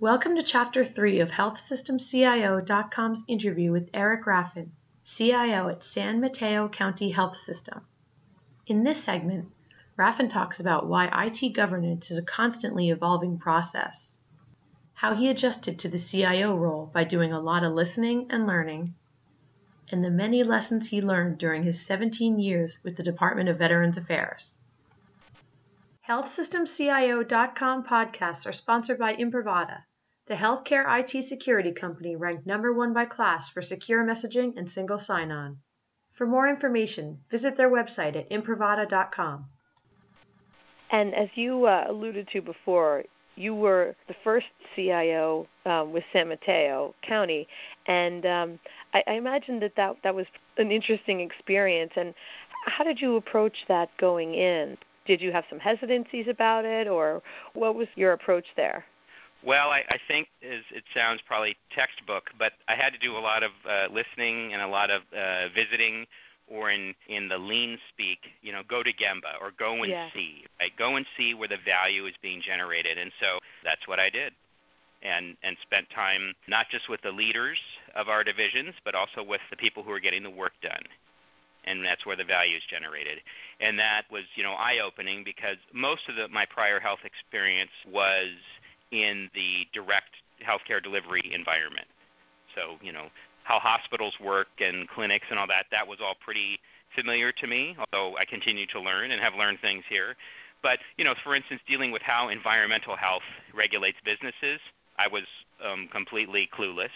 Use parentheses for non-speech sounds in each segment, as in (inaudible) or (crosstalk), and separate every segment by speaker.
Speaker 1: Welcome to Chapter 3 of HealthSystemCIO.com's interview with Eric Raffin, CIO at San Mateo County Health System. In this segment, Raffin talks about why IT governance is a constantly evolving process, how he adjusted to the CIO role by doing a lot of listening and learning, and the many lessons he learned during his 17 years with the Department of Veterans Affairs. HealthSystemCIO.com podcasts are sponsored by Imprivata, the healthcare IT security company ranked number one by KLAS for secure messaging and single sign-on. For more information, visit their website at imprivata.com.
Speaker 2: And as you uh, alluded to before, you were the first CIO um, with San Mateo County, and um, I, I imagine that, that that was an interesting experience. And how did you approach that going in? Did you have some hesitancies about it, or what was your approach there?
Speaker 3: Well, I, I think is, it sounds probably textbook, but I had to do a lot of uh, listening and a lot of uh, visiting, or in in the lean speak, you know, go to Gemba or go and
Speaker 2: yeah.
Speaker 3: see, right? Go and see where the value is being generated, and so that's what I did, and and spent time not just with the leaders of our divisions, but also with the people who are getting the work done and that's where the value is generated. And that was, you know, eye-opening because most of the, my prior health experience was in the direct healthcare delivery environment. So, you know, how hospitals work and clinics and all that, that was all pretty familiar to me, although I continue to learn and have learned things here. But, you know, for instance, dealing with how environmental health regulates businesses, I was um, completely clueless.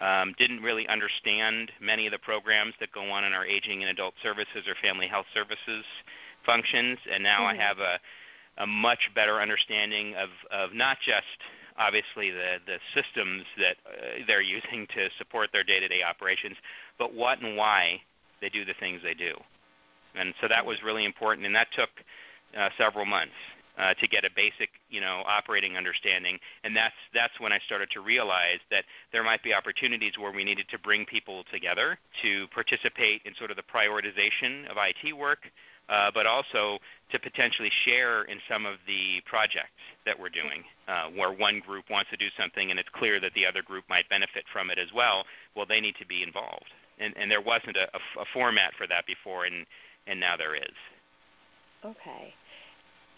Speaker 3: Um, didn't really understand many of the programs that go on in our aging and adult services or family health services functions, and now mm-hmm. I have a a much better understanding of, of not just obviously the, the systems that uh, they're using to support their day-to-day operations, but what and why they do the things they do. And so that was really important, and that took uh, several months uh, to get a basic, you know, operating understanding. And that's that's when I started to realize that there might be opportunities where we needed to bring people together to participate in sort of the prioritization of IT work, uh, but also to potentially share in some of the projects that we're doing, uh, where one group wants to do something and it's clear that the other group might benefit from it as well. Well, they need to be involved, and, and there wasn't a, format for that before, and and now there is.
Speaker 2: Okay.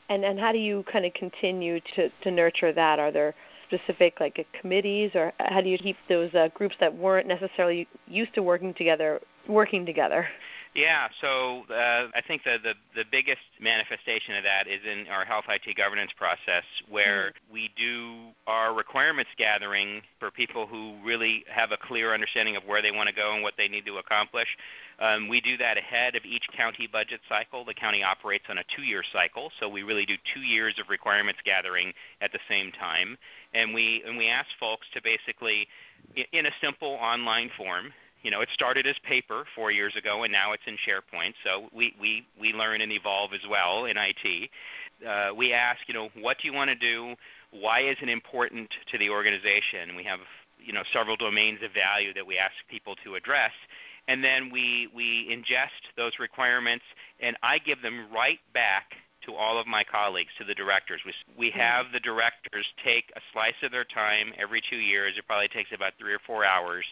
Speaker 2: And and how do you kind of continue to, to nurture that? Are there specific like committees, or how do you keep those uh, groups that weren't necessarily used to working together working together?
Speaker 3: Yeah, so uh, I think the, the, the biggest manifestation of that is in our health IT governance process, where mm-hmm. we do our requirements gathering for people who really have a clear understanding of where they want to go and what they need to accomplish. Um, we do that ahead of each county budget cycle. The county operates on a two-year cycle, so we really do two years of requirements gathering at the same time, and we and we ask folks to basically, in a simple online form, you know, it started as paper four years ago, and now it's in SharePoint. So we we we learn and evolve as well in IT. Uh, we ask, you know, what do you want to do? Why is it important to the organization? We have you know several domains of value that we ask people to address, and then we we ingest those requirements, and I give them right back to all of my colleagues, to the directors. We, we hmm. have the directors take a slice of their time every two years. It probably takes about three or four hours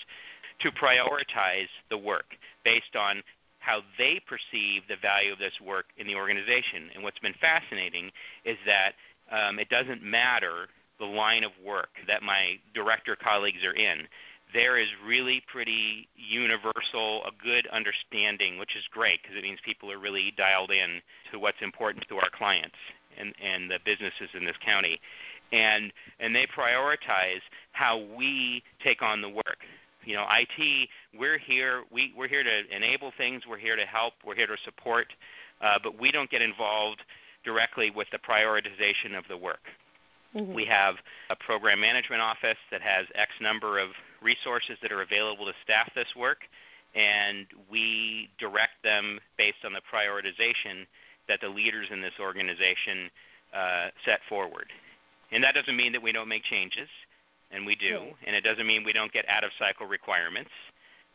Speaker 3: to prioritize the work based on how they perceive the value of this work in the organization. And what's been fascinating is that um, it doesn't matter the line of work that my director colleagues are in. There is really pretty universal, a good understanding, which is great because it means people are really dialed in to what's important to our clients and, and the businesses in this county. And, and they prioritize how we take on the work you know, IT, we're here. We, we're here to enable things. We're here to help. We're here to support. Uh, but we don't get involved directly with the prioritization of the work. Mm-hmm. We have a program management office that has X number of resources that are available to staff this work, and we direct them based on the prioritization that the leaders in this organization uh, set forward. And that doesn't mean that we don't make changes and we do. And it doesn't mean we don't get out of cycle requirements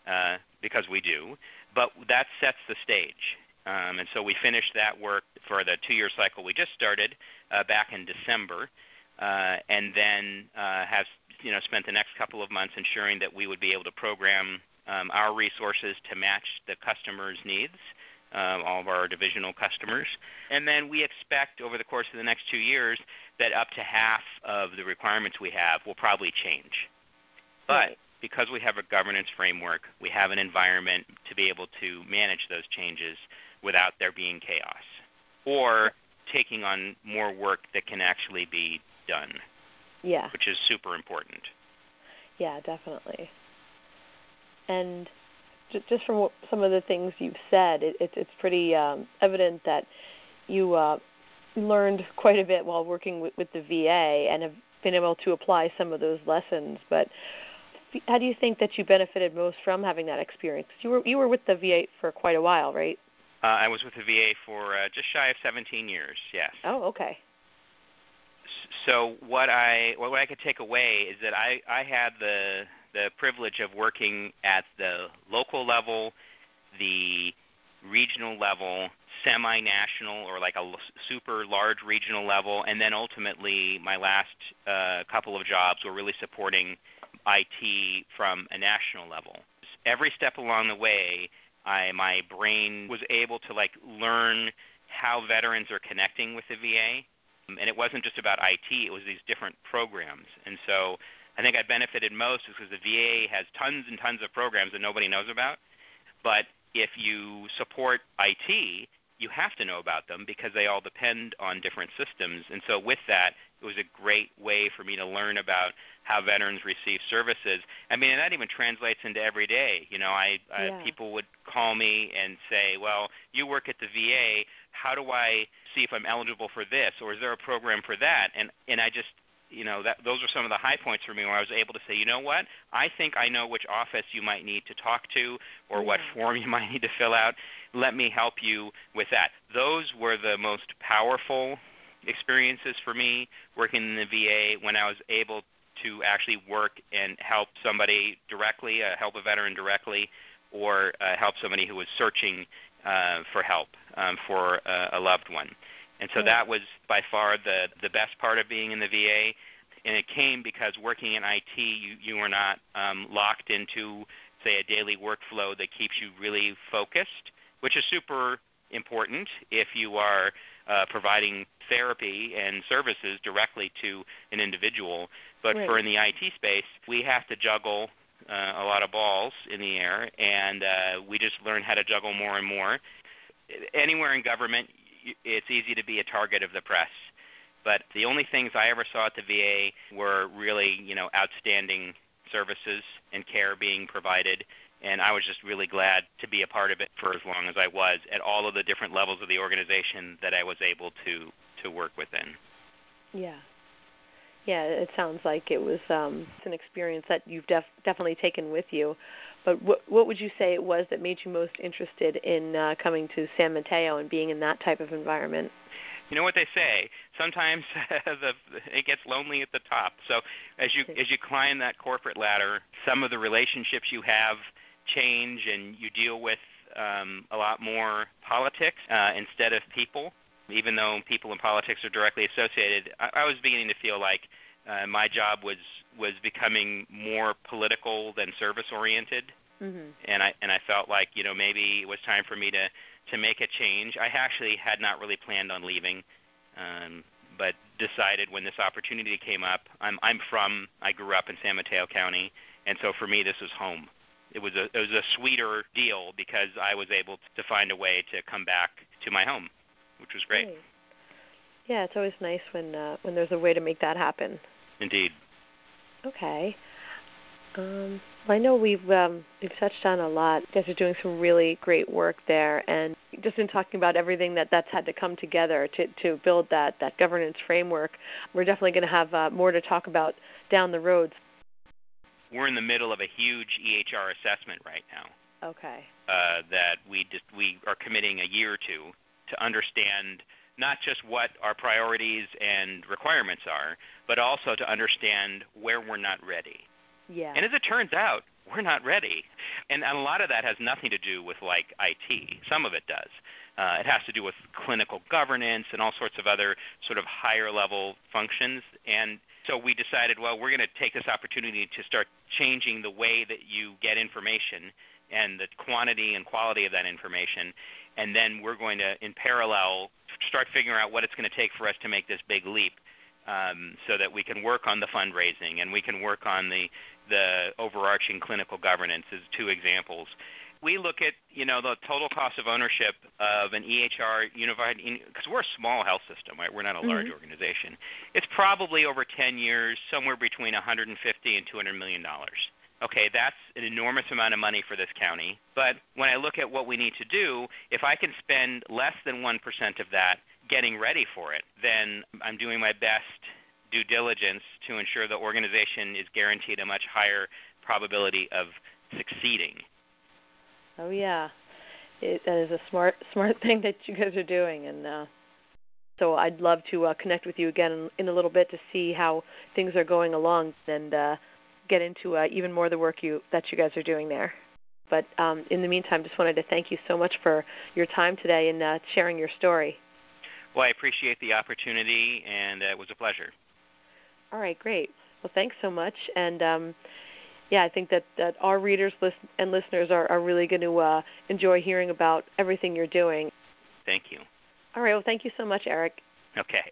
Speaker 3: uh, because we do. But that sets the stage. Um, and so we finished that work for the two-year cycle we just started uh, back in December. uh, and then uh, have you know spent the next couple of months ensuring that we would be able to program um, our resources to match the customer's needs. Uh, all of our divisional customers. And then we expect over the course of the next two years that up to half of the requirements we have will probably change. But
Speaker 2: right.
Speaker 3: because we have a governance framework, we have an environment to be able to manage those changes without there being chaos or taking on more work that can actually be done.
Speaker 2: Yeah.
Speaker 3: Which is super important.
Speaker 2: Yeah, definitely. And just from some of the things you've said, it, it, it's pretty um, evident that you uh, learned quite a bit while working with, with the VA and have been able to apply some of those lessons. But how do you think that you benefited most from having that experience? You were you were with the VA for quite a while, right?
Speaker 3: Uh, I was with the VA for uh, just shy of 17 years. Yes.
Speaker 2: Oh, okay.
Speaker 3: So what I what I could take away is that I I had the the privilege of working at the local level, the regional level, semi-national or like a super large regional level, and then ultimately my last uh, couple of jobs were really supporting IT from a national level. Every step along the way, I my brain was able to like learn how veterans are connecting with the VA. And it wasn't just about IT, it was these different programs. And so I think I benefited most because the VA has tons and tons of programs that nobody knows about. But if you support IT, you have to know about them because they all depend on different systems. And so with that, it was a great way for me to learn about how veterans receive services. I mean, and that even translates into every day. You know, I,
Speaker 2: yeah.
Speaker 3: I people would call me and say, "Well, you work at the VA. How do I see if I'm eligible for this, or is there a program for that?" And and I just you know that those are some of the high points for me where I was able to say, you know what, I think I know which office you might need to talk to or
Speaker 2: yeah.
Speaker 3: what form (laughs) you might need to fill out. Let me help you with that. Those were the most powerful experiences for me working in the VA when I was able to actually work and help somebody directly, uh, help a veteran directly, or uh, help somebody who was searching uh, for help um, for uh, a loved one. And so that was by far the, the best part of being in the VA. And it came because working in IT, you, you are not um, locked into, say, a daily workflow that keeps you really focused, which is super important if you are uh, providing therapy and services directly to an individual. But
Speaker 2: right.
Speaker 3: for in the IT space, we have to juggle uh, a lot of balls in the air, and uh, we just learn how to juggle more and more. Anywhere in government, it's easy to be a target of the press. But the only things I ever saw at the VA were really, you know, outstanding services and care being provided. And I was just really glad to be a part of it for as long as I was at all of the different levels of the organization that I was able to to work within.
Speaker 2: Yeah. Yeah, it sounds like it was um, an experience that you've def- definitely taken with you. But what, what would you say it was that made you most interested in uh, coming to San Mateo and being in that type of environment?
Speaker 3: You know what they say. Sometimes (laughs) the, it gets lonely at the top. So as you as you climb that corporate ladder, some of the relationships you have change, and you deal with um, a lot more politics uh, instead of people. Even though people and politics are directly associated, I, I was beginning to feel like uh, my job was was becoming more political than service oriented,
Speaker 2: mm-hmm.
Speaker 3: and I and I felt like you know maybe it was time for me to to make a change. I actually had not really planned on leaving, um, but decided when this opportunity came up. I'm I'm from I grew up in San Mateo County, and so for me this was home. It was a it was a sweeter deal because I was able to find a way to come back to my home, which was great.
Speaker 2: great. Yeah, it's always nice when uh, when there's a way to make that happen.
Speaker 3: Indeed.
Speaker 2: Okay. Um, well, I know we've um, we've touched on a lot. You guys are doing some really great work there, and just in talking about everything that that's had to come together to to build that that governance framework. We're definitely going to have uh, more to talk about down the road.
Speaker 3: We're in the middle of a huge EHR assessment right now.
Speaker 2: Okay.
Speaker 3: Uh, that we just we are committing a year or two to understand not just what our priorities and requirements are, but also to understand where we're not ready.
Speaker 2: Yeah.
Speaker 3: And as it turns out, we're not ready. And a lot of that has nothing to do with like IT. Some of it does. Uh, it has to do with clinical governance and all sorts of other sort of higher level functions. And so we decided, well, we're going to take this opportunity to start changing the way that you get information and the quantity and quality of that information. And then we're going to, in parallel, start figuring out what it's going to take for us to make this big leap um, so that we can work on the fundraising and we can work on the, the overarching clinical governance as two examples. We look at you know the total cost of ownership of an EHR unified because we're a small health system, right? We're not a large mm-hmm. organization. It's probably over 10 years, somewhere between 150 and 200 million dollars. Okay, that's an enormous amount of money for this county. But when I look at what we need to do, if I can spend less than 1% of that getting ready for it, then I'm doing my best due diligence to ensure the organization is guaranteed a much higher probability of succeeding.
Speaker 2: Oh yeah, it, that is a smart (laughs) smart thing that you guys are doing, and uh, so I'd love to uh, connect with you again in, in, a little bit to see how things are going along and uh, get into uh, even more of the work you that you guys are doing there. But um, in the meantime, just wanted to thank you so much for your time today and uh, sharing your story.
Speaker 3: Well, I appreciate the opportunity, and uh, it was a pleasure.
Speaker 2: All right, great. Well, thanks so much. And um, yeah, I think that, that our readers and listeners are, are really going to uh, enjoy hearing about everything you're doing.
Speaker 3: Thank you.
Speaker 2: All right. Well, thank you so much, Eric.
Speaker 3: Okay.